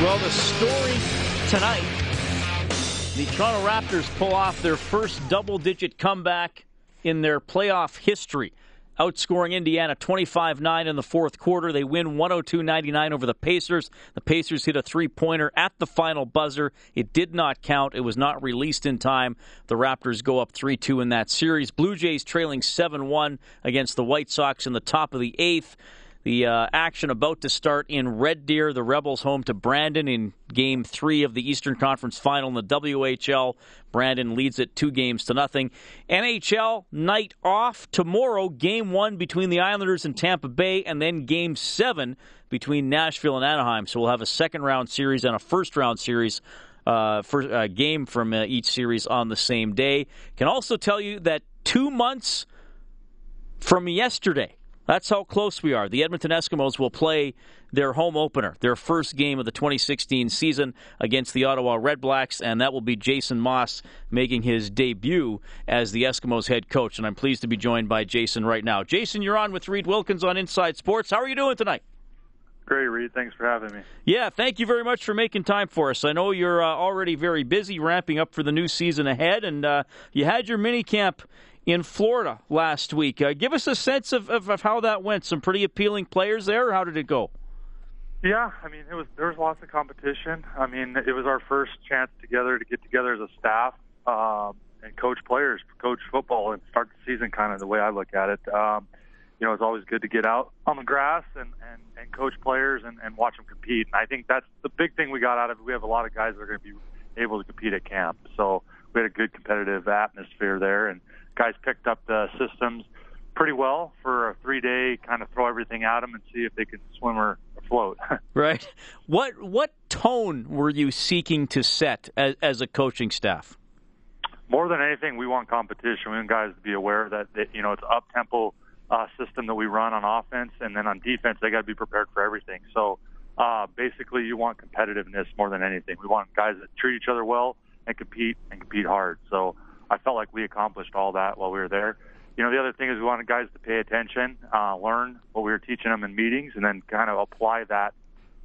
Well, the story tonight the Toronto Raptors pull off their first double digit comeback in their playoff history outscoring Indiana 25 9 in the fourth quarter. They win 102 99 over the Pacers. The Pacers hit a three pointer at the final buzzer. It did not count, it was not released in time. The Raptors go up 3 2 in that series. Blue Jays trailing 7 1 against the White Sox in the top of the eighth. The uh, action about to start in Red Deer. The Rebels home to Brandon in Game Three of the Eastern Conference Final in the WHL. Brandon leads it two games to nothing. NHL night off tomorrow. Game One between the Islanders and Tampa Bay, and then Game Seven between Nashville and Anaheim. So we'll have a second round series and a first round series. Uh, for uh, game from uh, each series on the same day. Can also tell you that two months from yesterday, that's how close we are. The Edmonton Eskimos will play their home opener, their first game of the 2016 season against the Ottawa Redblacks, and that will be Jason Maas making his debut as the Eskimos head coach. And I'm pleased to be joined by Jason right now. Jason, you're on with Reed Wilkins on Inside Sports. How are you doing tonight? Great, Reed. Thanks for having me. Yeah, thank you very much for making time for us. I know you're uh, already very busy ramping up for the new season ahead, and uh, you had your mini camp in Florida last week. Uh, give us a sense of, of, of, how that went. Some pretty appealing players there. how did it go? Yeah, I mean, it was there was lots of competition. I mean, it was our first chance together to get together as a staff um, and coach players, coach football, and start the season. Kind of the way I look at it. Um, you know, it's always good to get out on the grass and and, and coach players and, and watch them compete. And I think that's the big thing we got out of it. We have a lot of guys that are going to be able to compete at camp, so we had a good competitive atmosphere there and guys picked up the systems pretty well for a three day kind of throw everything at them and see if they can swim or float. right. What what tone were you seeking to set as, as a coaching staff? More than anything, we want competition. We want guys to be aware that, that you know it's up tempo uh, system that we run on offense, and then on defense they got to be prepared for everything. So uh, basically, you want competitiveness more than anything. We want guys that treat each other well and compete and compete hard. So I felt like we accomplished all that while we were there. You know, the other thing is we wanted guys to pay attention, uh, learn what we were teaching them in meetings, and then kind of apply that,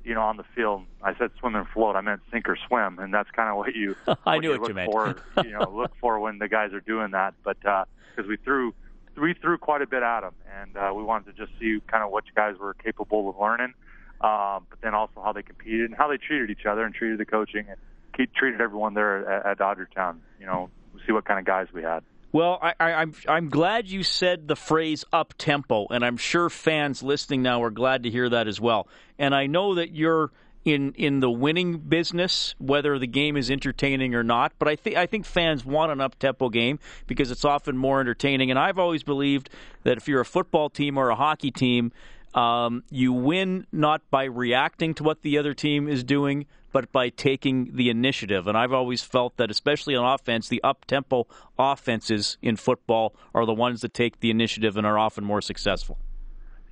you know, on the field. I said swim and float. I meant sink or swim, and that's kind of what you I knew you what you meant. For, you know, look for when the guys are doing that. But because uh, we threw we threw quite a bit at them, and uh, we wanted to just see kind of what you guys were capable of learning, um, but then also how they competed and how they treated each other and treated the coaching and keep, treated everyone there at, at Dodgertown. You know, see what kind of guys we had. Well, I, am I'm, I'm glad you said the phrase up tempo, and I'm sure fans listening now are glad to hear that as well. And I know that you're in in the winning business, whether the game is entertaining or not. But I think I think fans want an up tempo game because it's often more entertaining. And I've always believed that if you're a football team or a hockey team, um, you win not by reacting to what the other team is doing, but by taking the initiative. And I've always felt that, especially on offense, the up tempo offenses in football are the ones that take the initiative and are often more successful.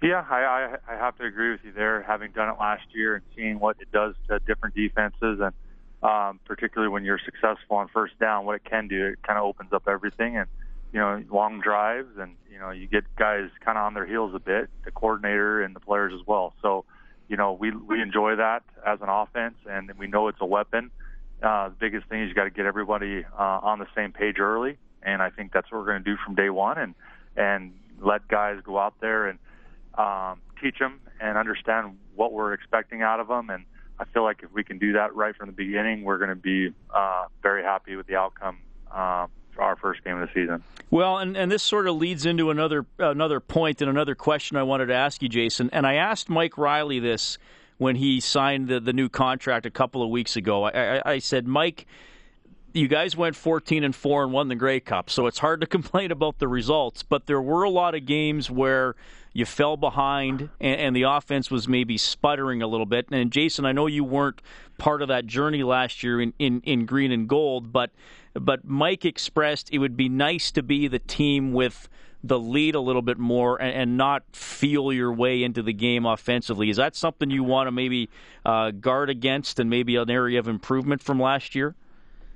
Yeah, I, I, I have to agree with you there. Having done it last year and seeing what it does to different defenses, and um, particularly when you're successful on first down, what it can do, it kind of opens up everything. And you know, long drives, and you know, you get guys kind of on their heels a bit, the coordinator and the players as well. So you know, we we enjoy that as an offense, and we know it's a weapon. Uh, the biggest thing is you got to get everybody uh, on the same page early, and I think that's what we're going to do from day one, and and let guys go out there and um, teach them and understand what we're expecting out of them, and I feel like if we can do that right from the beginning, we're going to be uh, very happy with the outcome uh, our first game of the season. Well, and, and this sort of leads into another another point and another question I wanted to ask you, Jason. And I asked Mike Reilly this when he signed the, the new contract a couple of weeks ago. I, I, I said, Mike, you guys went 14 and 4 and won the Grey Cup, so it's hard to complain about the results, but there were a lot of games where you fell behind and, and, the offense was maybe sputtering a little bit. And Jason, I know you weren't part of that journey last year in, in, in green and gold, but but Mike expressed it would be nice to be the team with the lead a little bit more and, and not feel your way into the game offensively. Is that something you want to maybe uh, guard against and maybe an area of improvement from last year?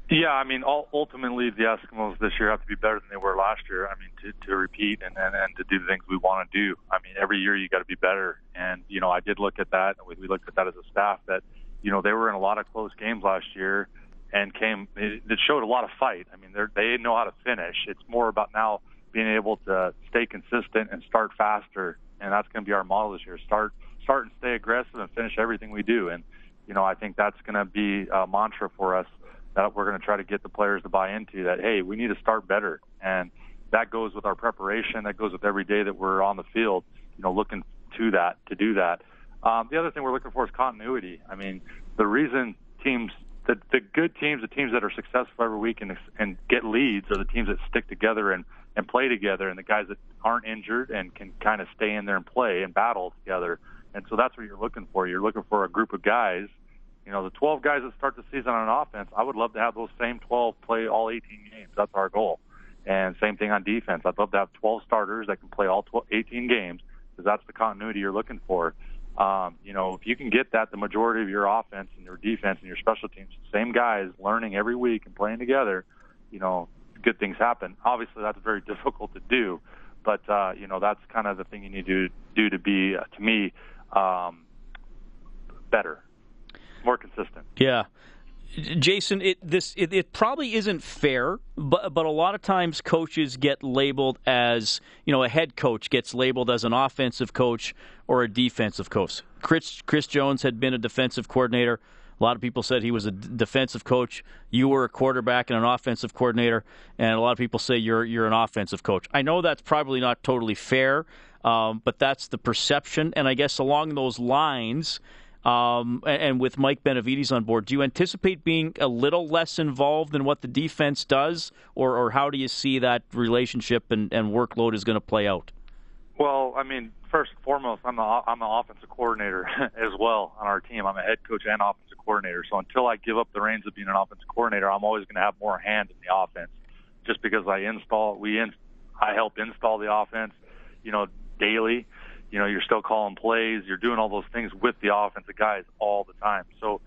Yeah, I mean, ultimately the Eskimos this year have to be better than they were last year. I mean, to, to repeat and, and and to do the things we want to do. I mean, every year you got to be better. And you know, I did look at that. We, we looked at that as a staff. That you know they were in a lot of close games last year, and came. It, it showed a lot of fight. I mean, they know how to finish. It's more about now being able to stay consistent and start faster. And that's going to be our model this year. Start start and stay aggressive and finish everything we do. And you know, I think that's going to be a mantra for us that we're going to try to get the players to buy into that, hey, we need to start better. And that goes with our preparation. That goes with every day that we're on the field, you know, looking to that, to do that. Um, the other thing we're looking for is continuity. I mean, the reason teams, the, the good teams, the teams that are successful every week and, and get leads are the teams that stick together and, and play together and the guys that aren't injured and can kind of stay in there and play and battle together. And so that's what you're looking for. You're looking for a group of guys – you know, the 12 guys that start the season on offense, I would love to have those same 12 play all 18 games. That's our goal. And same thing on defense. I'd love to have 12 starters that can play all 12, 18 games because that's the continuity you're looking for. Um, you know, if you can get that, the majority of your offense and your defense and your special teams, same guys learning every week and playing together, you know, good things happen. Obviously, that's very difficult to do, but uh, you know, that's kind of the thing you need to do to be, uh, to me, um, better more consistent. Yeah. Jason, it this it, it, probably isn't fair, but but a lot of times coaches get labeled as you know a head coach gets labeled as an offensive coach or a defensive coach. Chris Chris Jones had been a defensive coordinator. A lot of people said he was a defensive coach. You were a quarterback and an offensive coordinator, and a lot of people say you're you're an offensive coach. I know that's probably not totally fair, um, but that's the perception. And I guess along those lines, um, and with Mike Benevides on board, do you anticipate being a little less involved in what the defense does, or, or how do you see that relationship and, and workload is going to play out? Well, I mean, first and foremost, I'm the I'm the offensive coordinator as well on our team. I'm a head coach and offensive coordinator. So until I give up the reins of being an offensive coordinator, I'm always going to have more hand in the offense, just because I install we in, I help install the offense, you know, daily you know, you're still calling plays, you're doing all those things with the offensive guys all the time. So,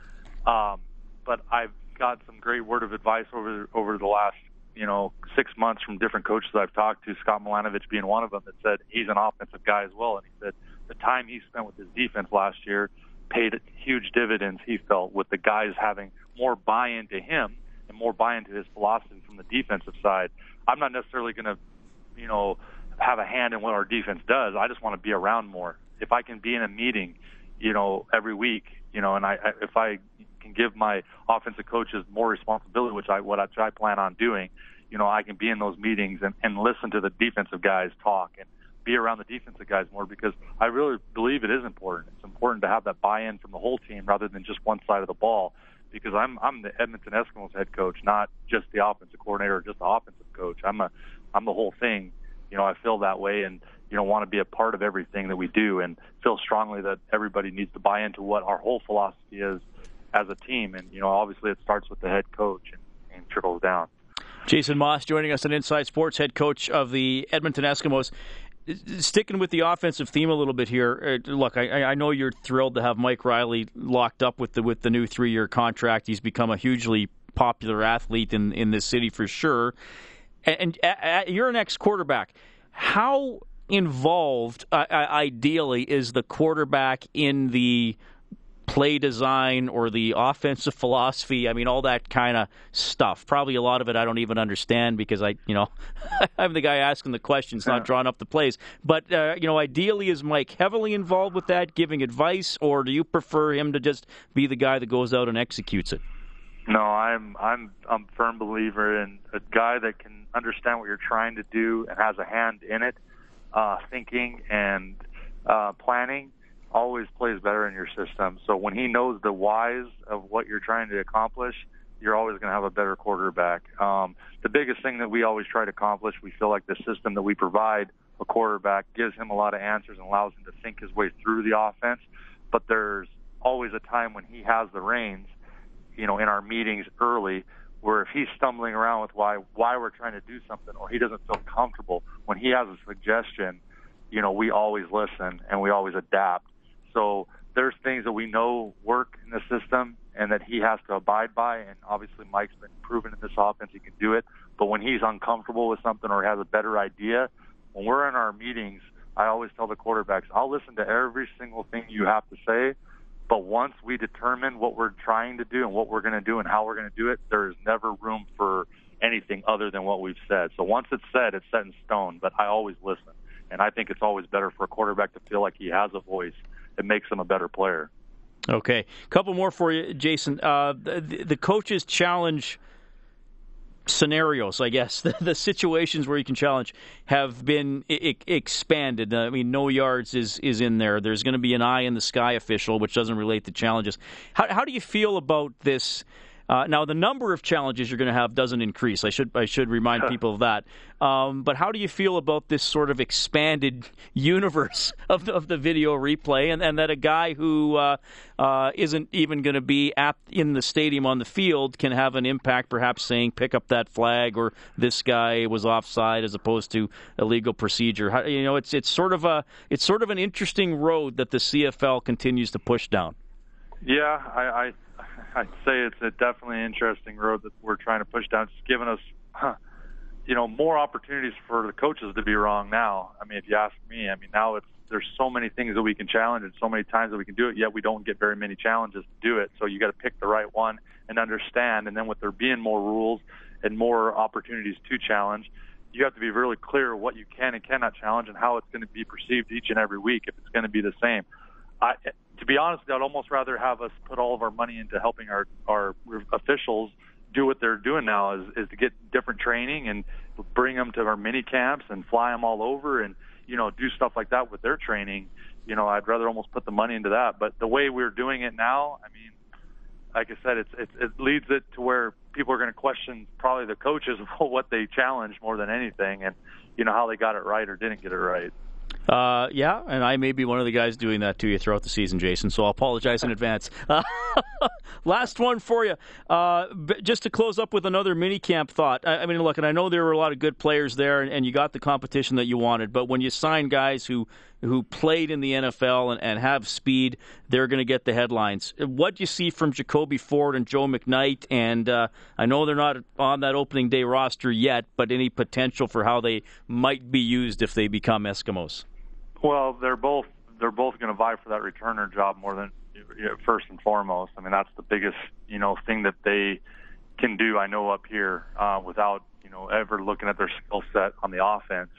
um, but I've got some great word of advice over over the last you know six months from different coaches I've talked to. Scott Milanovich being one of them that said he's an offensive guy as well, and he said the time he spent with his defense last year paid huge dividends. He felt with the guys having more buy-in to him and more buy-in to his philosophy from the defensive side. I'm not necessarily going to, you know, have a hand in what our defense does. I just want to be around more. If I can be in a meeting, you know, every week, you know, and I, I if I can give my offensive coaches more responsibility, which I what I, I plan on doing, you know, I can be in those meetings and, and listen to the defensive guys talk and be around the defensive guys more because I really believe it is important. It's important to have that buy-in from the whole team rather than just one side of the ball. Because I'm I'm the Edmonton Eskimos head coach, not just the offensive coordinator or just the offensive coach. I'm a I'm the whole thing, you know, I feel that way and, you know, want to be a part of everything that we do and feel strongly that everybody needs to buy into what our whole philosophy is as a team. And, you know, obviously it starts with the head coach and, and trickles down. Jason Maas joining us on Inside Sports, head coach of the Edmonton Eskimos. Sticking with the offensive theme a little bit here. Uh, look, I, I know you're thrilled to have Mike Reilly locked up with the with the new three year contract. He's become a hugely popular athlete in in this city for sure and, and you're an ex quarterback. How involved, uh, uh, ideally, is the quarterback in the play design or the offensive philosophy. I mean, all that kind of stuff. Probably a lot of it I don't even understand because I, you know, I'm the guy asking the questions, not drawing up the plays. But uh, you know, ideally, is Mike heavily involved with that, giving advice, or do you prefer him to just be the guy that goes out and executes it? No, I'm I'm I'm a firm believer in a guy that can understand what you're trying to do and has a hand in it, uh, thinking and uh, planning always plays better in your system. So when he knows the whys of what you're trying to accomplish, you're always going to have a better quarterback. Um, the biggest thing that we always try to accomplish, we feel like the system that we provide a quarterback gives him a lot of answers and allows him to think his way through the offense. But there's always a time when he has the reins, you know, in our meetings early, where if he's stumbling around with why why we're trying to do something or he doesn't feel comfortable, when he has a suggestion, you know, we always listen and we always adapt so there's things that we know work in the system and that he has to abide by. And obviously, Mike's been proven in this offense he can do it. But when he's uncomfortable with something or has a better idea, when we're in our meetings, I always tell the quarterbacks, I'll listen to every single thing you have to say. But once we determine what we're trying to do and what we're going to do and how we're going to do it, there is never room for anything other than what we've said. So once it's said, it's set in stone. But I always listen. And I think it's always better for a quarterback to feel like he has a voice it makes him a better player. Okay, couple more for you, Jason. Uh, the, the coaches challenge scenarios, I guess, the, the, situations where you can challenge have been I- expanded. I mean, no yards is is in there. There's going to be an eye in the sky official, which doesn't relate to challenges. How, how do you feel about this? Uh, now, the number of challenges you're going to have doesn't increase. I should I should remind people of that. Um, but how do you feel about this sort of expanded universe of the, of the video replay, and, and that a guy who uh, uh, not even going to be at in the stadium on the field can have an impact, perhaps saying pick up that flag or this guy was offside as opposed to illegal procedure. How, you know, it's it's sort of a it's sort of an interesting road that the CFL continues to push down. Yeah, I, I I'd say it's a definitely interesting road that we're trying to push down. It's given us, you know, more opportunities for the coaches to be wrong now. I mean, if you ask me, I mean, now it's there's so many things that we can challenge and so many times that we can do it. Yet we don't get very many challenges to do it. So you got to pick the right one and understand. And then with there being more rules and more opportunities to challenge, you have to be really clear what you can and cannot challenge and how it's going to be perceived each and every week if it's going to be the same. I, to be honest, I'd almost rather have us put all of our money into helping our our officials do what they're doing now is, is to get different training and bring them to our mini camps and fly them all over and you know do stuff like that with their training. You know, I'd rather almost put the money into that. But the way we're doing it now, I mean, like I said, it's, it's it leads it to where people are going to question probably the coaches of what they challenged more than anything, and you know how they got it right or didn't get it right. Uh, yeah, and I may be one of the guys doing that to you throughout the season, Jason. So I'll apologize in advance. Last one for you, uh, just to close up with another mini camp thought. I, I, mean, look, and I know there were a lot of good players there, and, and, you got the competition that you wanted. But when you sign guys who who played in the NFL and, and have speed, they're going to get the headlines. What do you see from Jacoby Ford and Joe McKnight? And uh, I know they're not on that opening day roster yet, but any potential for how they might be used if they become Eskimos? Well, they're both they're both going to vie for that returner job more than first and foremost. I mean, that's the biggest you know thing that they can do. I know up here uh, without you know ever looking at their skill set on the offense.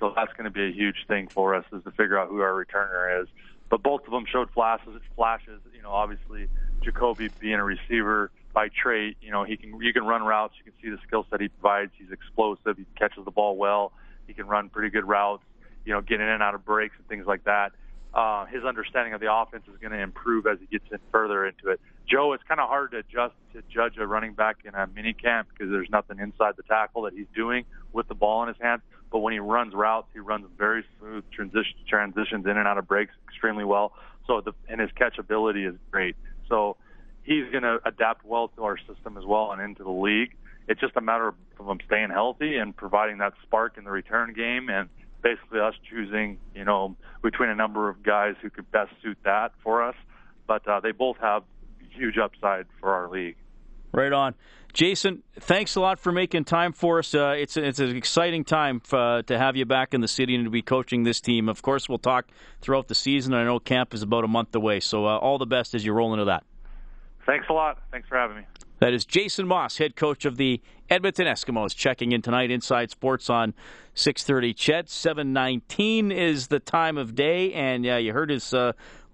So that's going to be a huge thing for us is to figure out who our returner is. But both of them showed flashes. Flashes, you know, obviously Jacoby being a receiver by trait, you know, he can you can run routes. You can see the skill set he provides. He's explosive. He catches the ball well. He can run pretty good routes you know, getting in and out of breaks and things like that. Uh, his understanding of the offense is going to improve as he gets in further into it. Joe, it's kind of hard to adjust to judge a running back in a mini camp because there's nothing inside the tackle that he's doing with the ball in his hands. But when he runs routes, he runs very smooth transition, transitions in and out of breaks extremely well. So the and his catchability is great. So he's going to adapt well to our system as well and into the league. It's just a matter of him staying healthy and providing that spark in the return game and basically us choosing, you know, between a number of guys who could best suit that for us. But uh, they both have huge upside for our league. Right on. Jason, thanks a lot for making time for us. Uh, it's it's an exciting time uh, to have you back in the city and to be coaching this team. Of course, we'll talk throughout the season. I know camp is about a month away, so uh, all the best as you roll into that. Thanks a lot. Thanks for having me. That is Jason Maas, head coach of the Edmonton Eskimos, checking in tonight. Inside Sports on 6:30. CHED 7:19 is the time of day, and yeah, you heard his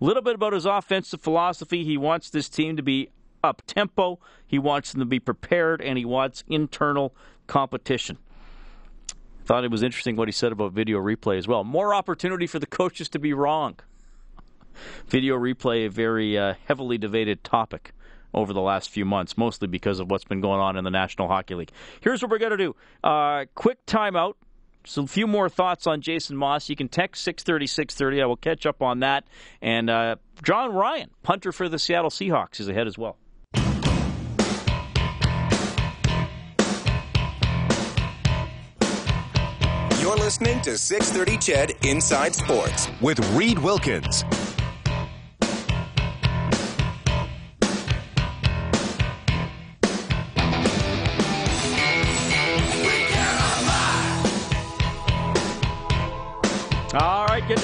uh, little bit about his offensive philosophy. He wants this team to be up tempo. He wants them to be prepared, and he wants internal competition. Thought it was interesting what he said about video replay as well. More opportunity for the coaches to be wrong. Video replay, a very uh, heavily debated topic over the last few months, mostly because of what's been going on in the National Hockey League. Here's what we're going to do uh, quick timeout. So a few more thoughts on Jason Maas. You can text 630 630. I will catch up on that. And uh, Jon Ryan, punter for the Seattle Seahawks, is ahead as well. You're listening to 630 CHED Inside Sports with Reed Wilkins.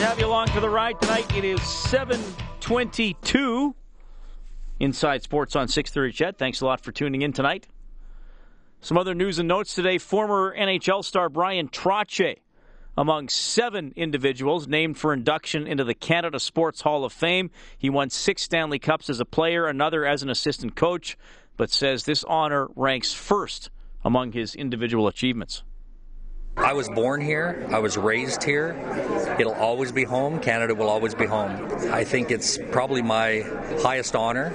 Have you along for the ride tonight. It is 722 Inside Sports on 630 CHED. Thanks a lot for tuning in tonight. Some other news and notes today. Former NHL star Bryan Trottier among seven individuals named for induction into the Canada Sports Hall of Fame. He won six Stanley Cups as a player, another as an assistant coach, but says this honor ranks first among his individual achievements. I was born here. I was raised here. It'll always be home. Canada will always be home. I think it's probably my highest honor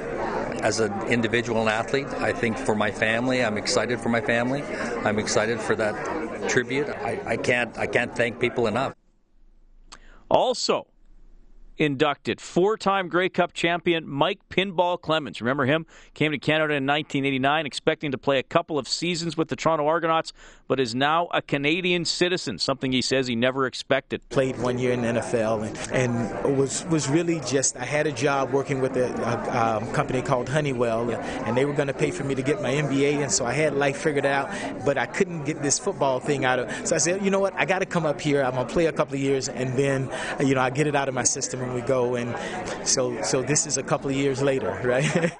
as an individual and athlete. I think for my family, I'm excited for my family. I'm excited for that tribute. I, I can't I can't thank people enough. Also, inducted. Four time Grey Cup champion Mike Pinball Clemons. Remember him? Came to Canada in 1989, expecting to play a couple of seasons with the Toronto Argonauts, but is now a Canadian citizen, something he says he never expected. Played one year in the NFL and, and was, was really just, I had a job working with a, a um, company called Honeywell, and they were going to pay for me to get my MBA, and so I had life figured out, but I couldn't get this football thing out of So I said, you know what? I got to come up here. I'm going to play a couple of years, and then, you know, I get it out of my system we go. And so, so this is a couple of years later, right?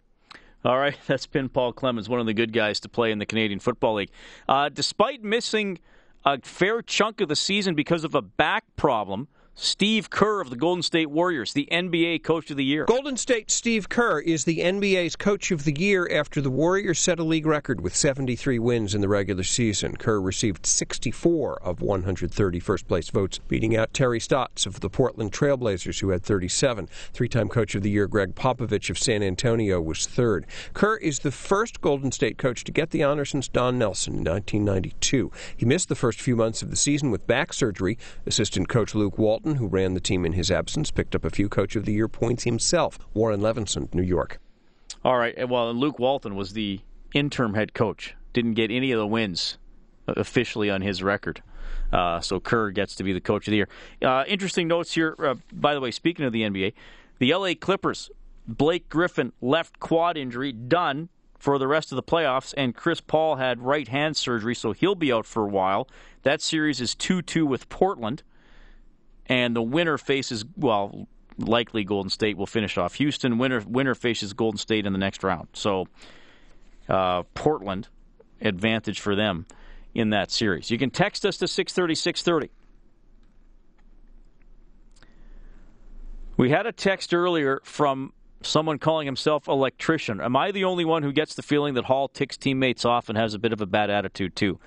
All right, that's been Paul Clemons, one of the good guys to play in the Canadian Football League. Uh, despite missing a fair chunk of the season because of a back problem, Steve Kerr of the Golden State Warriors, the NBA Coach of the Year. Golden State Steve Kerr is the NBA's Coach of the Year after the Warriors set a league record with 73 wins in the regular season. Kerr received 64 of 130 first place votes, beating out Terry Stotts of the Portland Trailblazers, who had 37. Three time Coach of the Year Gregg Popovich of San Antonio was third. Kerr is the first Golden State coach to get the honor since Don Nelson in 1992. He missed the first few months of the season with back surgery. Assistant coach Luke Walton Walton, who ran the team in his absence, picked up a few Coach of the Year points himself. Warren Levinson, New York. All right. Well, Luke Walton was the interim head coach. Didn't get any of the wins officially on his record. Uh, so Kerr gets to be the coach of the year. Uh, interesting notes here. Uh, by the way, speaking of the NBA, the LA Clippers, Blake Griffin left quad injury, done for the rest of the playoffs, and Chris Paul had right hand surgery, so he'll be out for a while. That series is 2 2 with Portland and the winner faces well likely Golden State will finish off Houston. Winner winner faces Golden State in the next round. So uh, Portland advantage for them in that series. You can text us to 630 630. We had a text earlier from someone calling himself electrician. Am I the only one who gets the feeling that Hall ticks teammates off and has a bit of a bad attitude too?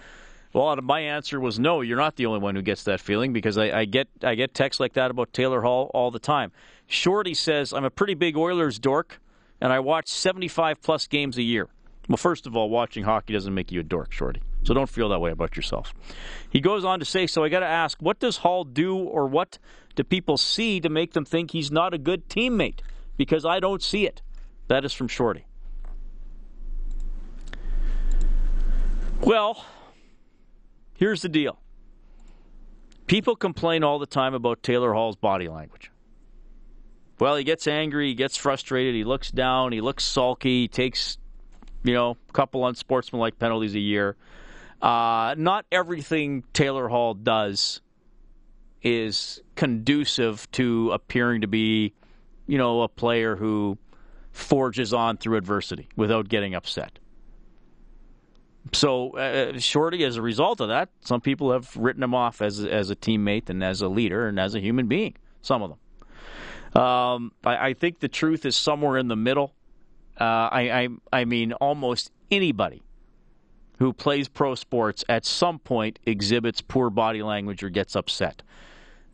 Well, my answer was no. You're not the only one who gets that feeling because I, I get I get texts like that about Taylor Hall all the time. Shorty says I'm a pretty big Oilers dork, and I watch 75 plus games a year. Well, first of all, watching hockey doesn't make you a dork, Shorty. So don't feel that way about yourself. He goes on to say, so I got to ask, what does Hall do, or what do people see to make them think he's not a good teammate? Because I don't see it. That is from Shorty. Well, Here's the deal people complain all the time about Taylor Hall's body language. Well, he gets angry, he gets frustrated, he looks down, he looks sulky, he takes you know, a couple unsportsmanlike penalties a year. Uh, not everything Taylor Hall does is conducive to appearing to be, you know, a player who forges on through adversity without getting upset. So, uh, Shorty, as a result of that, some people have written him off as as a teammate and as a leader and as a human being. Some of them. Um, I, I, think the truth is somewhere in the middle. Uh, I, I, I mean, almost anybody who plays pro sports at some point exhibits poor body language or gets upset.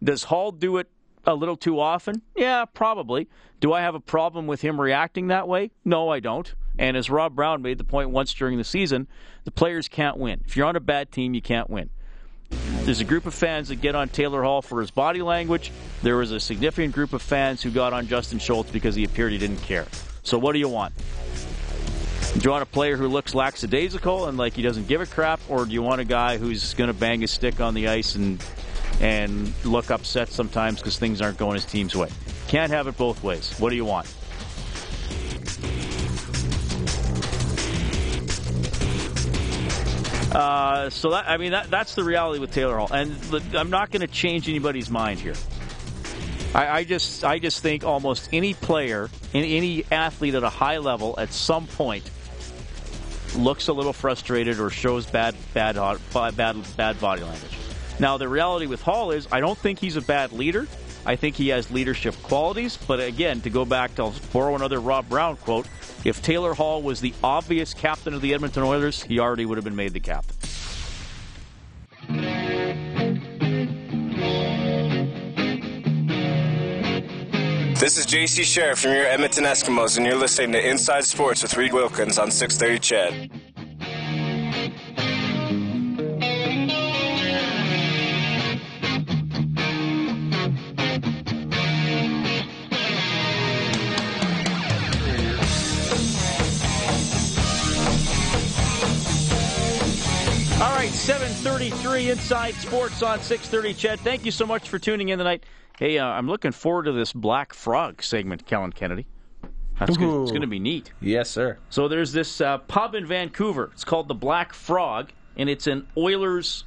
Does Hall do it a little too often? Yeah, probably. Do I have a problem with him reacting that way? No, I don't. And as Rob Brown made the point once during the season, the players can't win. If you're on a bad team, you can't win. There's a group of fans that get on Taylor Hall for his body language. There was a significant group of fans who got on Justin Schultz because he appeared he didn't care. So what do you want? Do you want a player who looks lackadaisical and like he doesn't give a crap, or do you want a guy who's going to bang his stick on the ice and and look upset sometimes because things aren't going his team's way? Can't have it both ways. What do you want? Uh, so that I mean that that's the reality with Taylor Hall, and I'm not going to change anybody's mind here. I, I, just I just think almost any player, any, any athlete at a high level, at some point, looks a little frustrated or shows bad bad bad bad body language. Now the reality with Hall is I don't think he's a bad leader. I think he has leadership qualities, but again, to go back to borrow another Rob Brown quote, if Taylor Hall was the obvious captain of the Edmonton Oilers, he already would have been made the captain. This is JC Sherritt from your Edmonton Eskimos, and you're listening to Inside Sports with Reed Wilkins on 630 CHED. 733 Inside Sports on 630 CHED. Thank you so much for tuning in tonight. Hey, uh, I'm looking forward to this Black Frog segment, Kellen Kennedy. That's good. It's going to be neat. Yes, sir. So there's this uh, pub in Vancouver. It's called the Black Frog, and it's an Oilers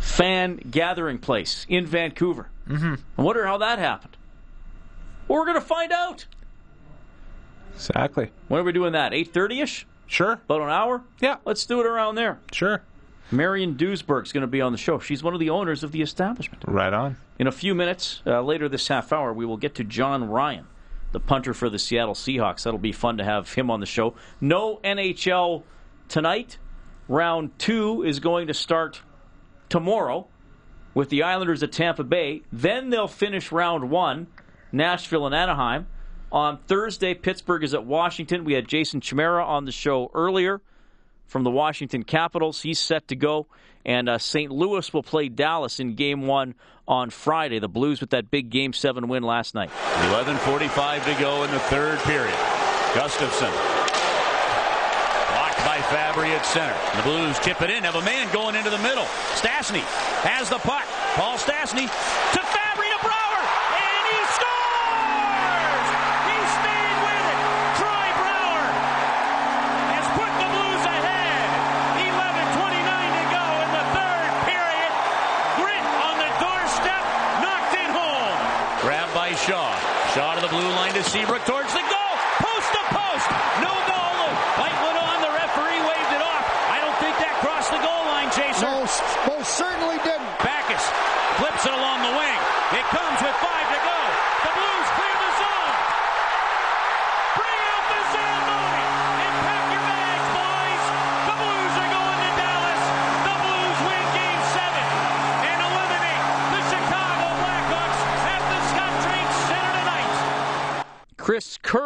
fan gathering place in Vancouver. Mm-hmm. I wonder how that happened. Well, we're going to find out. Exactly. When are we doing that? 8.30 ish? Sure. About an hour? Yeah. Let's do it around there. Sure. Marion Duesberg is going to be on the show. She's one of the owners of the establishment. Right on. In a few minutes, uh, later this half hour, we will get to Jon Ryan, the punter for the Seattle Seahawks. That'll be fun to have him on the show. No NHL tonight. Round two is going to start tomorrow with the Islanders at Tampa Bay. Then they'll finish round one, Nashville and Anaheim. On Thursday, Pittsburgh is at Washington. We had Jason Chimera on the show earlier from the Washington Capitals. He's set to go. And uh, St. Louis will play Dallas in game one on Friday. The Blues with that big game seven win last night. 11.45 to go in the third period. Gustafson by Fabbri at center. The Blues tip it in. Have a man going into the middle. Stastny has the puck. Paul Stastny to Fabbri Seabrook towards the goal. Post to post. No goal. Light went on. The referee waved it off. I don't think that crossed the goal line, Chaser. Most,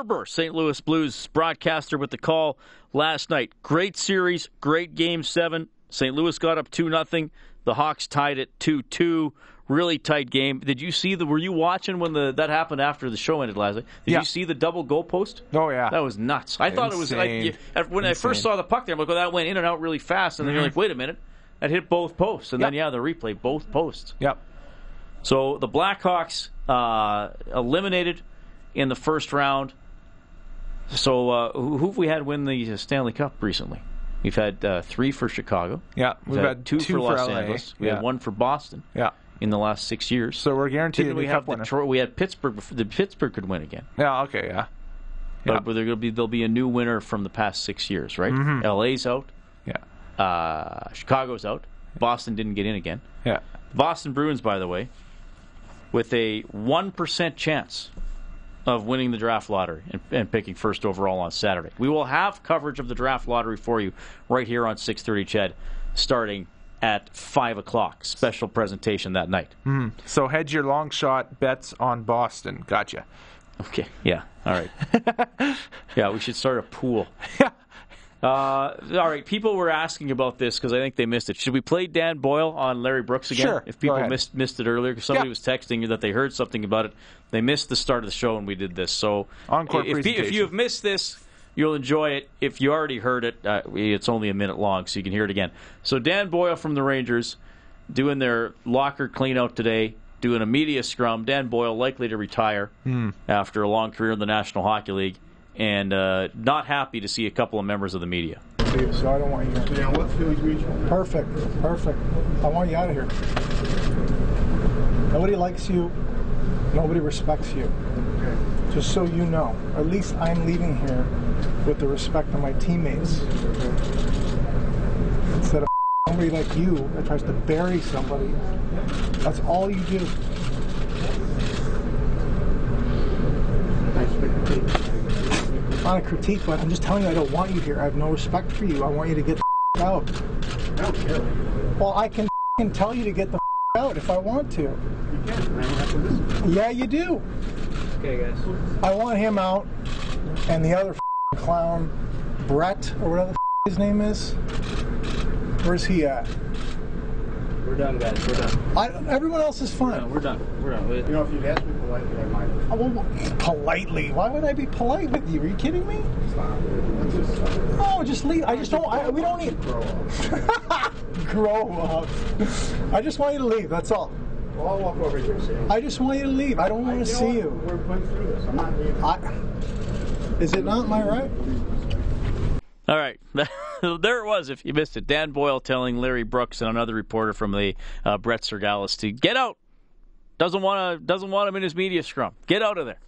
Kerber, St. Louis Blues broadcaster, with the call last night. Great series, great game seven. St. Louis got up 2 nothing. The Hawks tied it 2 2. Really tight game. Did you see the? Were you watching when the that happened after the show ended last night? Did Yeah. you see the double goal post? Oh yeah. That was nuts. I thought it was like Insane. when I first saw the puck there, I'm like, well, that went in and out really fast, and then you're Mhm. like, wait a minute, that hit both posts, and then yeah, the replay both posts. Yep. So the Blackhawks uh, eliminated in the first round. So uh, who have we had win the Stanley Cup recently? We've had uh, three for Chicago. Yeah, we've, we've had, had two, two for Los. Angeles. We Yeah. had one for Boston. Yeah. In the last six years. So we're guaranteed Didn't we have. Detroit? We had Pittsburgh. before- The Pittsburgh could win again. Yeah. Okay. Yeah. But, but there'll be there'll be a new winner from the past six years, right? Mhm. LA's out. Yeah. Uh, Chicago's out. Boston didn't get in again. Yeah. Boston Bruins, by the way, with a one percent chance of winning the draft lottery and, and picking first overall on Saturday. We will have coverage of the draft lottery for you right here on 6:30 Ched, starting at five o'clock. Special presentation that night. Mhm. So hedge your long shot bets on Boston. Gotcha. Okay. Yeah. All right. yeah, we should start a pool. Uh, all right. People were asking about this because I think they missed it. Should we play Dan Boyle on Larry Brooks again? Sure. If people missed missed it earlier, because somebody Yeah. was texting you that they heard something about it. They missed the start of the show when we did this. So Encore if, if you have missed this, you'll enjoy it. If you already heard it, uh, it's only a minute long, so you can hear it again. So Dan Boyle from the Rangers doing their locker cleanout today, doing a media scrum. Dan Boyle likely to retire Hmm. after a long career in the National Hockey League, and uh, not happy to see a couple of members of the media. So I don't want you here. Yeah, what Phillies regional? Perfect, perfect. I want you out of here. Nobody likes you. Nobody respects you. Just so you know, at least I'm leaving here with the respect of my teammates. Instead of somebody like you that tries to bury somebody. That's all you do. Not a critique, but I'm just telling you I don't want you here. I have no respect for you. I want you to get the out. I don't care. Well, I can f***ing tell you to get the f- out if I want to. You can. I don't have to listen. Yeah, you do. Okay, guys. I want him out, and the other clown, Brett or whatever the his name is. Where's he at? We're done, guys. We're done. I, everyone else is fine. We're done. We're done. You know, if you'd asked me politely, I might. Oh, well, politely? Why would I be polite with you? Are you kidding me? No, just leave. I just don't. I, we don't need. Grow up. Grow up. I just want you to leave. That's all. Well, I'll walk over here. I just want you to leave. I don't want to see you. We're going through this. I'm not leaving. I, is it not my right? All right. there it was, if you missed it. Dan Boyle telling Larry Brooks and another reporter from the uh, Brett Cyrgalis to get out. Doesn't want to doesn't want him in his media scrum. Get out of there.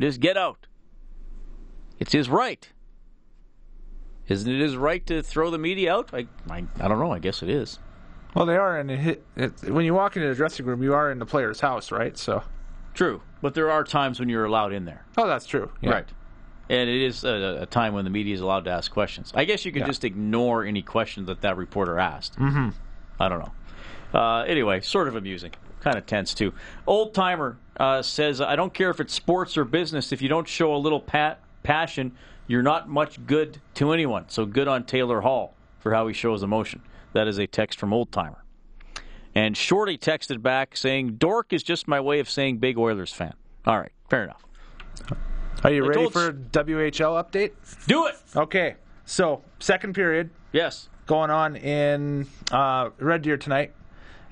Just get out. It's his right. Isn't it his right to throw the media out? I, I, I don't know. I guess it is. Well, they are in a hit. It, when you walk into the dressing room, you are in the player's house, right? So. True, but there are times when you're allowed in there. Oh, that's true. Yeah. Right. And it is a, a time when the media is allowed to ask questions. I guess you could Yeah. just ignore any questions that that reporter asked. Mm-hmm. I don't know. Uh, anyway, sort of amusing. Kind of tense, too. Old Timer uh, says, I don't care if it's sports or business. If you don't show a little pat- passion, you're not much good to anyone. So good on Taylor Hall for how he shows emotion. That is a text from Old Timer. And Shorty texted back saying, Dork is just my way of saying big Oilers fan. All right, fair enough. Are you I ready for a WHL update? Do it. Okay. So, second period. Yes. Going on in uh, Red Deer tonight.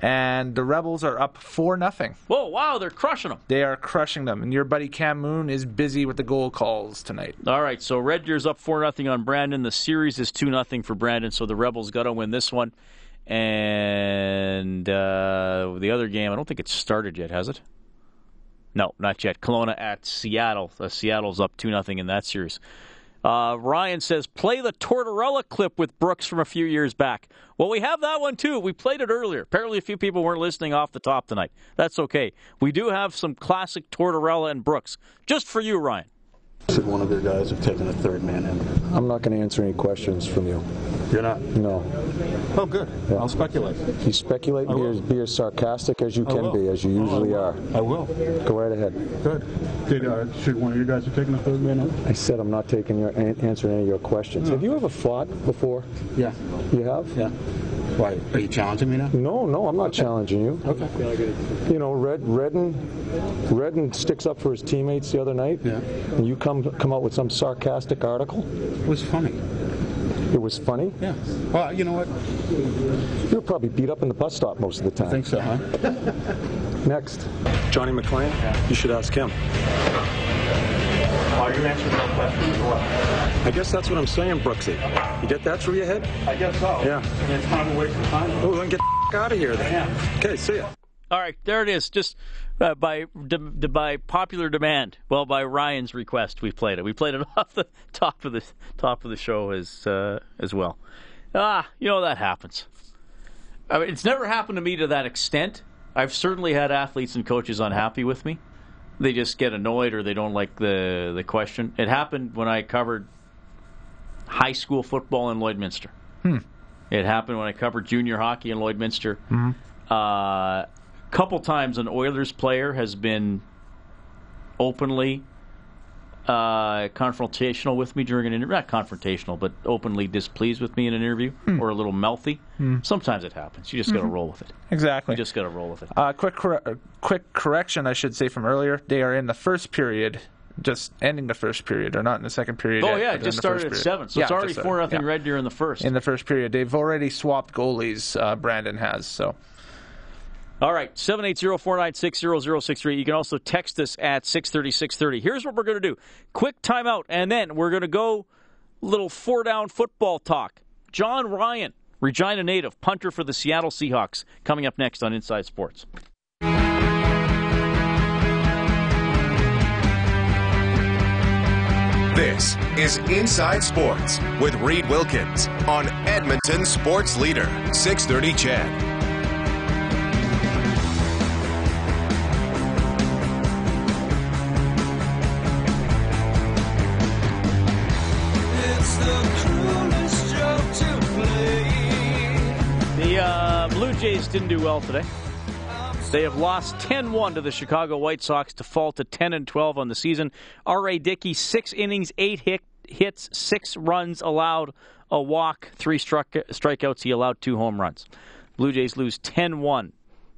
And the Rebels are up 4 nothing. Whoa, wow, they're crushing them. They are crushing them. And your buddy Cam Moon is busy with the goal calls tonight. All right, so Red Deer's up 4 nothing on Brandon. The series is 2 nothing for Brandon, so the Rebels got to win this one. And uh, the other game, I don't think it's started yet, has it? No, not yet. Kelowna at Seattle. Uh, Seattle's up 2 nothing in that series. Uh, Ryan says, play the Tortorella clip with Brooks from a few years back. Well, we have that one too. We played it earlier. Apparently, a few people weren't listening off the top tonight. That's okay. We do have some classic Tortorella and Brooks just for you, Ryan. Should one of your guys have taken a third man in? I'm not going to answer any questions from you. You're not? No. Oh, good. I'll speculate. You speculate and be as, be as sarcastic as you I can will. be, as you Oh, I usually are. I will. Go right ahead. Good. Did uh, should one of you guys have taken a third man in? I said I'm not taking your an- answering any of your questions. Have you ever fought before? Yeah. You have? Yeah. Why? Are you challenging me now? No, no, I'm not challenging you. Okay. You know, Red Redden Redden sticks up for his teammates the other night. Yeah. And you come come out with some sarcastic article. It was funny. It was funny. Yeah. Well, you know what? You were probably beat up in the bus stop most of the time. I think so, huh? Next. Johnny McLean. You should ask him. Are you answering no questions or what? I guess that's what I'm saying, Brooksy. You get that through your head? I guess so. Yeah. And it's kind of a waste of time. Oh, then get the out of here then. Okay, see ya. All right, there it is. Just uh, by de- de- by popular demand. Well, by Ryan's request, we played it. We played it off the top of the top of the show as uh, as well. Ah, you know that happens. I mean, it's never happened to me to that extent. I've certainly had athletes and coaches unhappy with me. They just get annoyed or they don't like the the question. It happened when I covered high school football in Lloydminster. Hmm. It happened when I covered junior hockey in Lloydminster. Mhm. Uh, couple times an Oilers player has been openly uh, confrontational with me during an interview. Not confrontational, but openly displeased with me in an interview or a little mouthy. Hmm. Sometimes it happens. You just got to Mhm. roll with it. Exactly. You just got to roll with it. Uh, quick, corre- uh, quick correction, I should say from earlier. They are in the first period, just ending the first period. They're not in the second period. Oh yet, yeah, it just started at seven, so Yeah, it's already four nothing yeah. Red Deer in the first. In the first period, they've already swapped goalies. Uh, Brandon has so. All right, 780-496-0063. You can also text us at 630, 630. Here's what we're going to do. Quick timeout, and then we're going to go little four-down football talk. Jon Ryan, Regina native, punter for the Seattle Seahawks, coming up next on Inside Sports. This is Inside Sports with Reid Wilkins on Edmonton Sports Leader, 630 CHED. Didn't do well today. They have lost 10-1 to the Chicago White Sox to fall to 10 and 12 on the season. R.A. Dickey, six innings, eight hit, hits, six runs allowed, a walk, three struck, strikeouts. He allowed two home runs. Blue Jays lose 10-1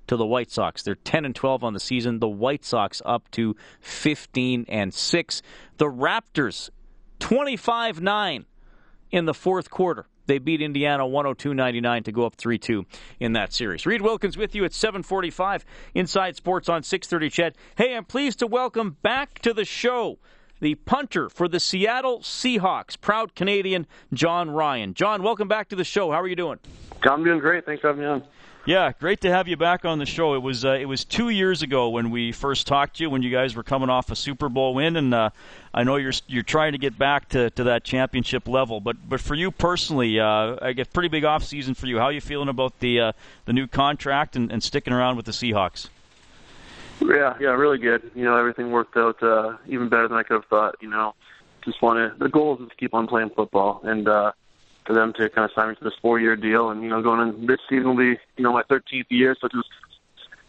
to the White Sox. They're 10 and 12 on the season. The White Sox up to 15 and 6. The Raptors 25-9 in the fourth quarter. They beat Indiana 102-99 to go up 3-2 in that series. Reid Wilkins with you at 7:45 Inside Sports on 6:30 CHED. Hey, I'm pleased to welcome back to the show the punter for the Seattle Seahawks, proud Canadian Jon Ryan. Jon, welcome back to the show. How are you doing? I'm doing great. Thanks for having me on. Yeah, great to have you back on the show. It was uh, it was two years ago when we first talked to you when you guys were coming off a Super Bowl win, and uh, I know you're you're trying to get back to, to that championship level. But but for you personally, uh, I guess pretty big off season for you. How are you feeling about the uh, the new contract and, and sticking around with the Seahawks? Yeah, yeah, really good. You know, everything worked out uh, even better than I could have thought. You know, just want to. The goal is to keep on playing football, and uh, for them to kind of sign me to this four-year deal, and you know, going in this season will be you know my 13th year, so it just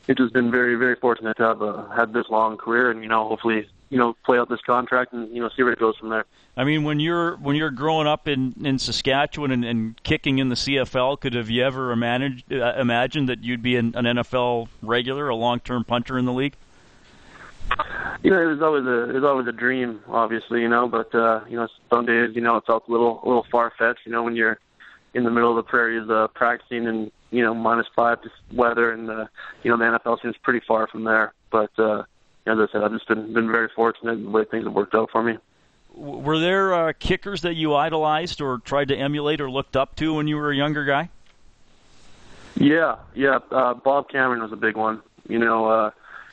it just been very very fortunate to have uh, had this long career, and you know, hopefully you know play out this contract and you know see where it goes from there. I mean, when you're when you're growing up in in Saskatchewan and, and kicking in the CFL, could have you ever managed, uh, imagined that you'd be an, an NFL regular, a long-term punter in the league? You know, it was always a it was always a dream, obviously, you know. But uh, you know, some days, you know, it felt a little a little far fetched. You know, when you're in the middle of the prairies uh, practicing and you know minus five just weather, and uh, you know the NFL seems pretty far from there. But uh, as I said, I've just been been very fortunate in the way things have worked out for me. Were there uh, kickers that you idolized or tried to emulate or looked up to when you were a younger guy? Yeah, yeah. Uh, Bob Cameron was a big one. You know, uh,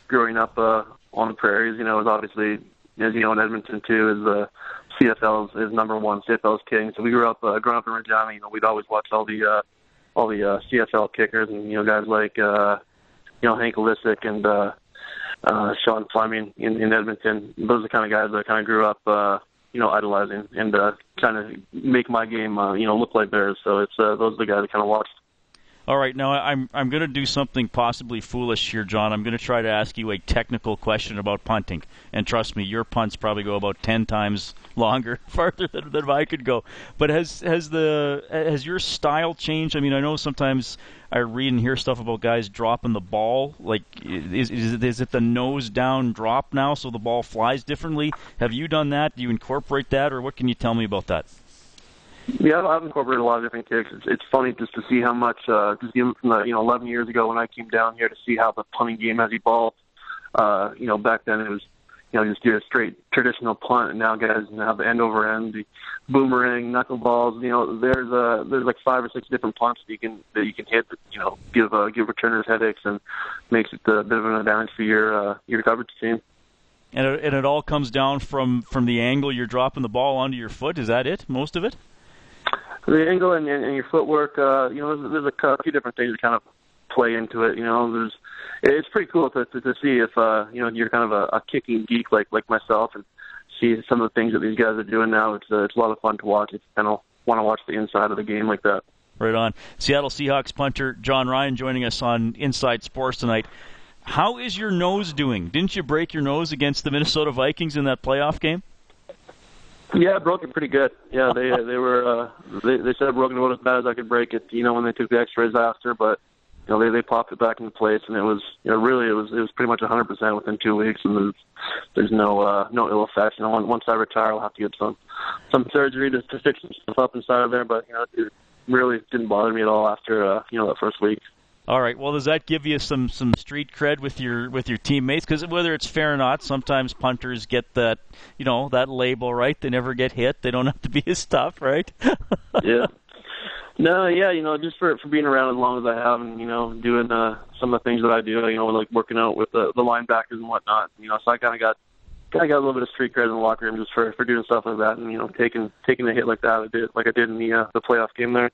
growing up uh, on the prairies, you know, was obviously, as you know, in Edmonton too, is uh, CFL is, is number one. CFL is king. So we grew up, uh, growing up in Regina. You know, we'd always watch all the, uh, all the uh, CFL kickers, and you know, guys like, uh, you know, Hank Ilesic and uh, uh, Sean Fleming in, in Edmonton. Those are the kind of guys that I kind of grew up, uh, you know, idolizing and uh, kind of make my game, uh, you know, look like theirs. So it's uh, those are the guys I kind of watched. All right, now I'm I'm going to do something possibly foolish here, Jon. I'm going to try to ask you a technical question about punting, and trust me, your punts probably go about ten times longer, farther than, than I could go. But has has the has your style changed? I mean, I know sometimes I read and hear stuff about guys dropping the ball. Like, is is it, is it the nose down drop now, so the ball flies differently? Have you done that? Do you incorporate that, or what can you tell me about that? Yeah, I've incorporated a lot of different kicks. It's, funny just to see how much, uh, just even from the, you know, 11 years ago when I came down here to see how the punting game has evolved. Uh, you know, back then it was, you know, just do a straight traditional punt, and now guys have the end over end, the boomerang, knuckleballs. You know, there's a there's like five or six different punts that you can that you can hit. That, you know, give uh, give returners headaches and makes it a bit of an advantage for your uh, your coverage team. And it, and it all comes down from from the angle you're dropping the ball onto your foot. Is that it? Most of it. The angle and, and your footwork. Uh, you know, there's, there's a few different things that kind of play into it. You know, there's it's pretty cool to to, to see if uh, you know you're kind of a, a kicking geek like like myself and see some of the things that these guys are doing now. It's uh, it's a lot of fun to watch. It's kind of want to watch the inside of the game like that. Right on. Seattle Seahawks punter Jon Ryan joining us on Inside Sports tonight. How is your nose doing? Didn't you break your nose against the Minnesota Vikings in that playoff game? Yeah, I broke it pretty good. Yeah, they they were uh, they they said I broke it about as bad as I could break it. You know, when they took the X-rays after, but you know, they they popped it back into place, and it was you know really it was it was pretty much 100 percent within two weeks, and there's there's no uh, no ill effects. You know, once I retire, I'll have to get some some surgery to, to fix some stuff up inside of there, but you know, it really didn't bother me at all after uh, you know that first week. All right. Well, does that give you some some street cred with your with your teammates? Because whether it's fair or not, sometimes punters get that you know that label right. They never get hit. They don't have to be as tough, right? yeah. No, yeah, you know, just for for being around as long as I have, and you know, doing uh, some of the things that I do, you know, like working out with the the linebackers and whatnot. You know, so I kind of got kind of got a little bit of street cred in the locker room just for for doing stuff like that, and you know, taking taking a hit like that, I did like I did in the uh, the playoff game there.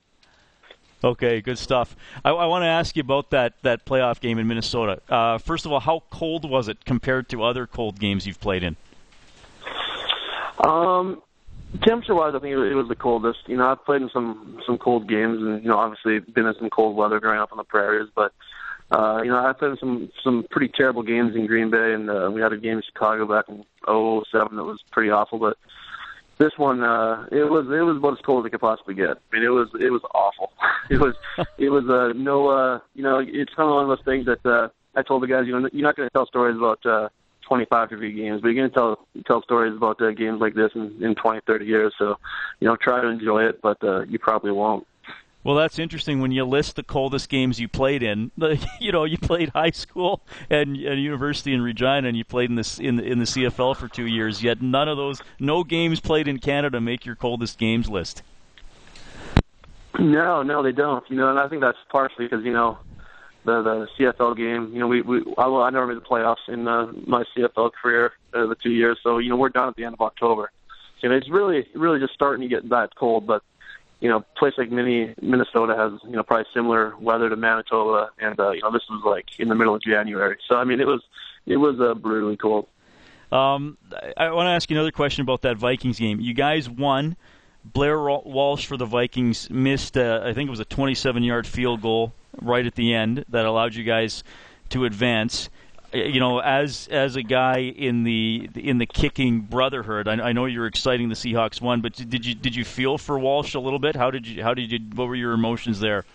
Okay, good stuff. I, I want to ask you about that that playoff game in Minnesota. Uh, first of all, how cold was it compared to other cold games you've played in? Um, temperature wise, I think it was the coldest. You know, I've played in some some cold games, and you know, obviously been in some cold weather growing up on the prairies. But uh, you know, I've played in some some pretty terrible games in Green Bay, and uh, we had a game in Chicago back in '07 that was pretty awful. But this one, uh, it was it was about as cold as it could possibly get. I mean, it was it was awful. it was it was uh, no, uh, you know, it's kind of one of those things that uh, I told the guys, you know, you're not going to tell stories about. uh 25 degree games, but you're going to tell tell stories about uh, games like this in, in 20, 30 years. So, you know, try to enjoy it, but uh, you probably won't. Well, that's interesting when you list the coldest games you played in. You know, you played high school and, and university in Regina, and you played in this in the, in the CFL for two years. Yet none of those, no games played in Canada make your coldest games list. No, no, they don't. You know, and I think that's partially because you know the the CFL game. You know, we we I, I never made the playoffs in uh, my CFL career uh, the two years, so you know we're done at the end of October. So it's really really just starting to get that cold, but you know, place like Mini Minnesota has you know probably similar weather to Manitoba, and uh, you know this was like in the middle of January. So I mean, it was it was uh, brutally cold. Um, I want to ask you another question about that Vikings game. You guys won. Blair Walsh for the Vikings missed, uh, I think it was a 27 yard field goal right at the end that allowed you guys to advance. Uh, you know, as as a guy in the in the kicking brotherhood, I, I know you're exciting the Seahawks won, but did you did you feel for Walsh a little bit? How did you how did you what were your emotions there?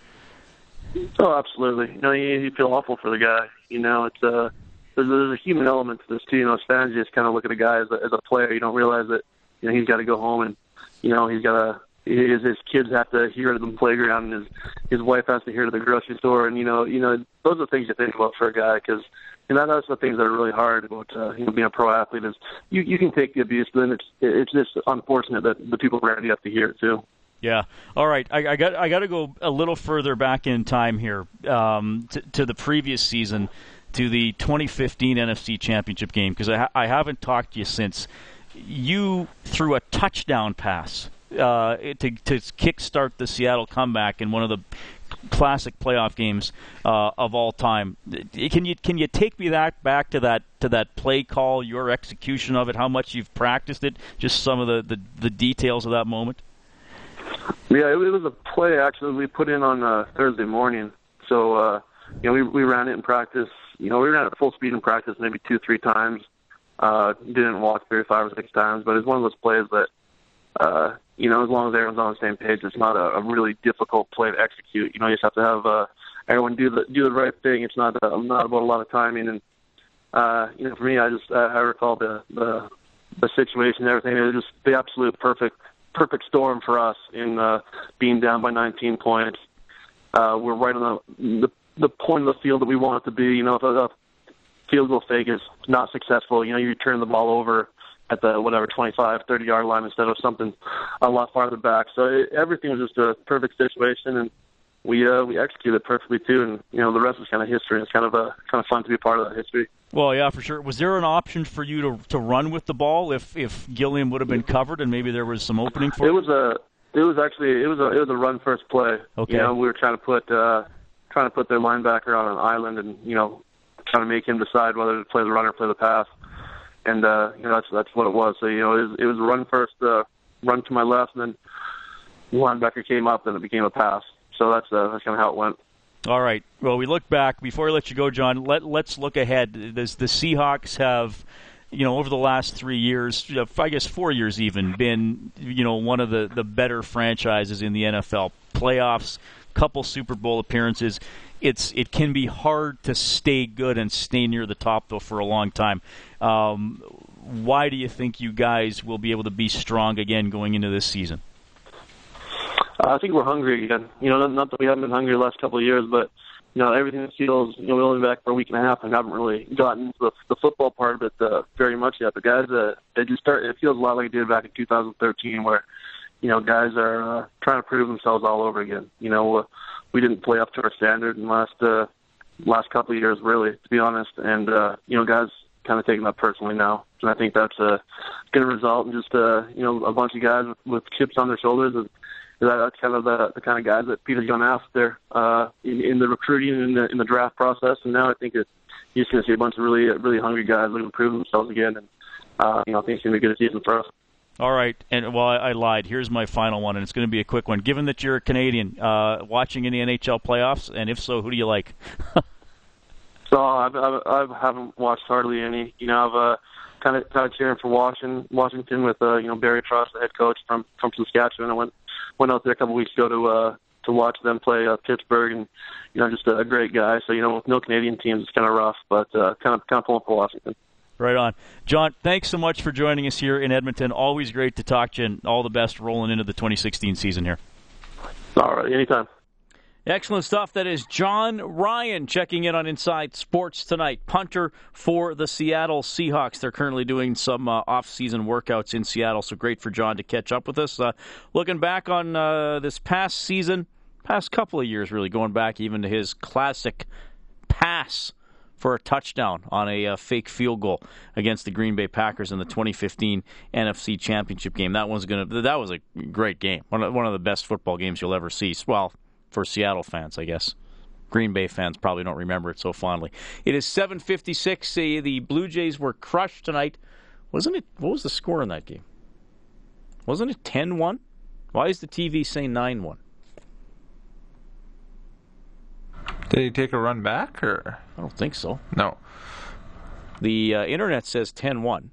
Oh, absolutely. You know, you, you feel awful for the guy. You know, it's a uh, there's, there's a human element to this too. You know, as fans, you just kind of look at a guy as a, as a player. You don't realize that you know he's got to go home and you know he's got to his his kids have to hear to the playground, and his his wife has to hear to the grocery store, and you know, you know, those are things you think about for a guy because you know that's the things that are really hard about uh, you know being a pro athlete is you you can take the abuse, but then it's it's just unfortunate that the people around you have to hear it too. Yeah. All right. I, I got I got to go a little further back in time here um, to, to the previous season, to the 2015 NFC Championship game because I, ha- I haven't talked to you since. You threw a touchdown pass uh, to to kickstart the Seattle comeback in one of the classic playoff games uh, of all time. Can you can you take me that back to that to that play call, your execution of it, how much you've practiced it, just some of the the, the details of that moment? Yeah, it, was a play actually we put in on uh, Thursday morning. So uh, you know we we ran it in practice. You know we ran it full speed in practice maybe two three times. Uh, didn't walk very five or six times, but it's one of those plays that uh, you know, as long as everyone's on the same page, it's not a, a really difficult play to execute. You know, you just have to have uh, everyone do the do the right thing. It's not uh, not about a lot of timing. And uh, you know, for me, I just uh, I recall the the the situation, and everything. It was just the absolute perfect perfect storm for us in uh, being down by 19 points. Uh, we're right on the, the the point of the field that we want it to be. You know, if, if field goal fake is not successful. You know, you return the ball over at the whatever 25, 30 yard line instead of something a lot farther back. So it, everything was just a perfect situation, and we uh, we executed perfectly too. And you know, the rest is kind of history. It's kind of a kind of fun to be a part of that history. Well, yeah, for sure. Was there an option for you to to run with the ball if if Gilliam would have been covered and maybe there was some opening for it? Was a it was actually it was a it was a run first play. Okay. You know, we were trying to put uh, trying to put their linebacker on an island and you know trying to make him decide whether to play the run or play the pass. And uh, you know that's that's what it was. So you know it was, it was a run first, uh, run to my left, and then linebacker came up, and it became a pass. So that's uh, that's kind of how it went. All right. Well, we look back before I let you go, Jon. Let Let's look ahead. Does the Seahawks have, you know, over the last three years, I guess four years even, been, you know, one of the the better franchises in the NFL. Playoffs, couple Super Bowl appearances. It's it can be hard to stay good and stay near the top though for a long time. Um, why do you think you guys will be able to be strong again going into this season? I think we're hungry again. You know, not, that we haven't been hungry the last couple of years, but you know, everything feels. You know, we've only been back for a week and a half and haven't really gotten the, the football part of it uh, very much yet. But guys, uh, they just start. It feels a lot like it did back in 2013, where you know guys are uh, trying to prove themselves all over again. You know, uh, we didn't play up to our standard in last uh, last couple of years, really, to be honest. And uh, you know, guys kind of taking that personally now, and I think that's uh, going to result in just uh, you know a bunch of guys with, with chips on their shoulders. And, that's kind of the, the kind of guys that Peter's going to ask uh, in, in the recruiting and in the, in the draft process. And now I think you're just going to see a bunch of really really hungry guys looking to prove themselves again. And uh, you know I think it's going to be a good season for us. All right, and well, I, lied. Here's my final one, and it's going to be a quick one. Given that you're a Canadian, uh, watching any NHL playoffs, and if so, who do you like? so I've, I've, I haven't watched hardly any. You know, I've uh, kind of kind of cheering for Washington, Washington with uh, you know Barry Trotz, the head coach from from Saskatchewan. I went went out there a couple weeks ago to uh, to watch them play uh, Pittsburgh, and you know just a, a great guy. So you know with no Canadian teams, it's kind of rough, but uh, kind of kind of pulling for Washington. Right on. Jon, thanks so much for joining us here in Edmonton. Always great to talk to you, and all the best rolling into the 2016 season here. All right, anytime. Excellent stuff. That is Jon Ryan checking in on Inside Sports tonight. Punter for the Seattle Seahawks. They're currently doing some uh, off-season workouts in Seattle, so great for Jon to catch up with us. Uh, looking back on uh, this past season, past couple of years, really going back even to his classic pass for a touchdown on a uh, fake field goal against the Green Bay Packers in the 2015 NFC Championship game. That one's gonna. That was a great game. One of, one of the best football games you'll ever see. Well, for Seattle fans, I guess. Green Bay fans probably don't remember it so fondly. It is 7:56. The Blue Jays were crushed tonight. Wasn't it? What was the score in that game? Wasn't it 10-1? Why is the TV saying 9-1? Did he take a run back or? I don't think so. No. The uh, internet says 10-1.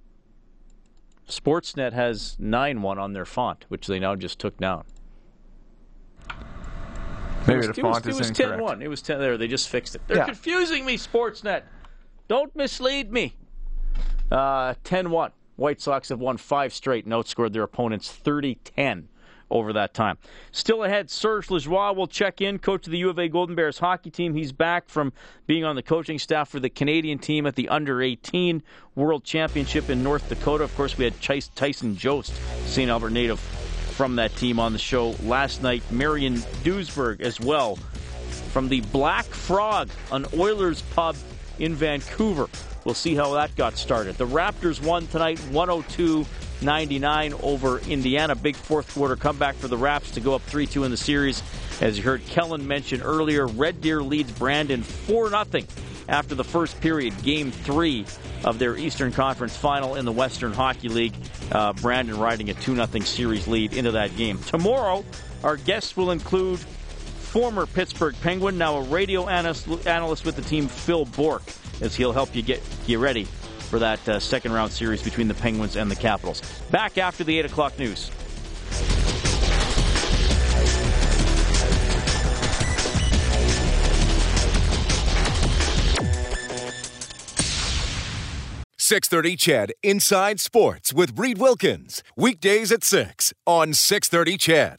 Sportsnet has 9-1 on their font, which they now just took down. Maybe it the was, font it was, is it was incorrect. 10-1. It was 10 there. They just fixed it. They're Yeah. confusing me, Sportsnet. Don't mislead me. Uh, 10-1. White Sox have won five straight and outscored their opponents 30-10 over that time. Still ahead, Serge Lajoie will check in, coach of the U of A Golden Bears hockey team. He's back from being on the coaching staff for the Canadian team at the Under 18 World Championship in North Dakota. Of course, we had Tyson Jost, St. Albert native, from that team on the show last night. Marion Duesberg as well from the Black Frog, an Oilers pub in Vancouver. We'll see how that got started. The Raptors won tonight 102 99 over Indiana. Big fourth quarter comeback for the Raps to go up 3 2 in the series. As you heard Kellen mention earlier, Red Deer leads Brandon 4 0 after the first period, game three of their Eastern Conference final in the Western Hockey League. Uh, Brandon riding a 2 0 series lead into that game. Tomorrow, our guests will include former Pittsburgh Penguin, now a radio analyst, analyst with the team, Phil Bourque, as he'll help you get you ready for that uh, second round series between the Penguins and the Capitals. Back after the 8 o'clock news. Six thirty, CHED Inside Sports with Reid Wilkins weekdays at six on six thirty, CHED.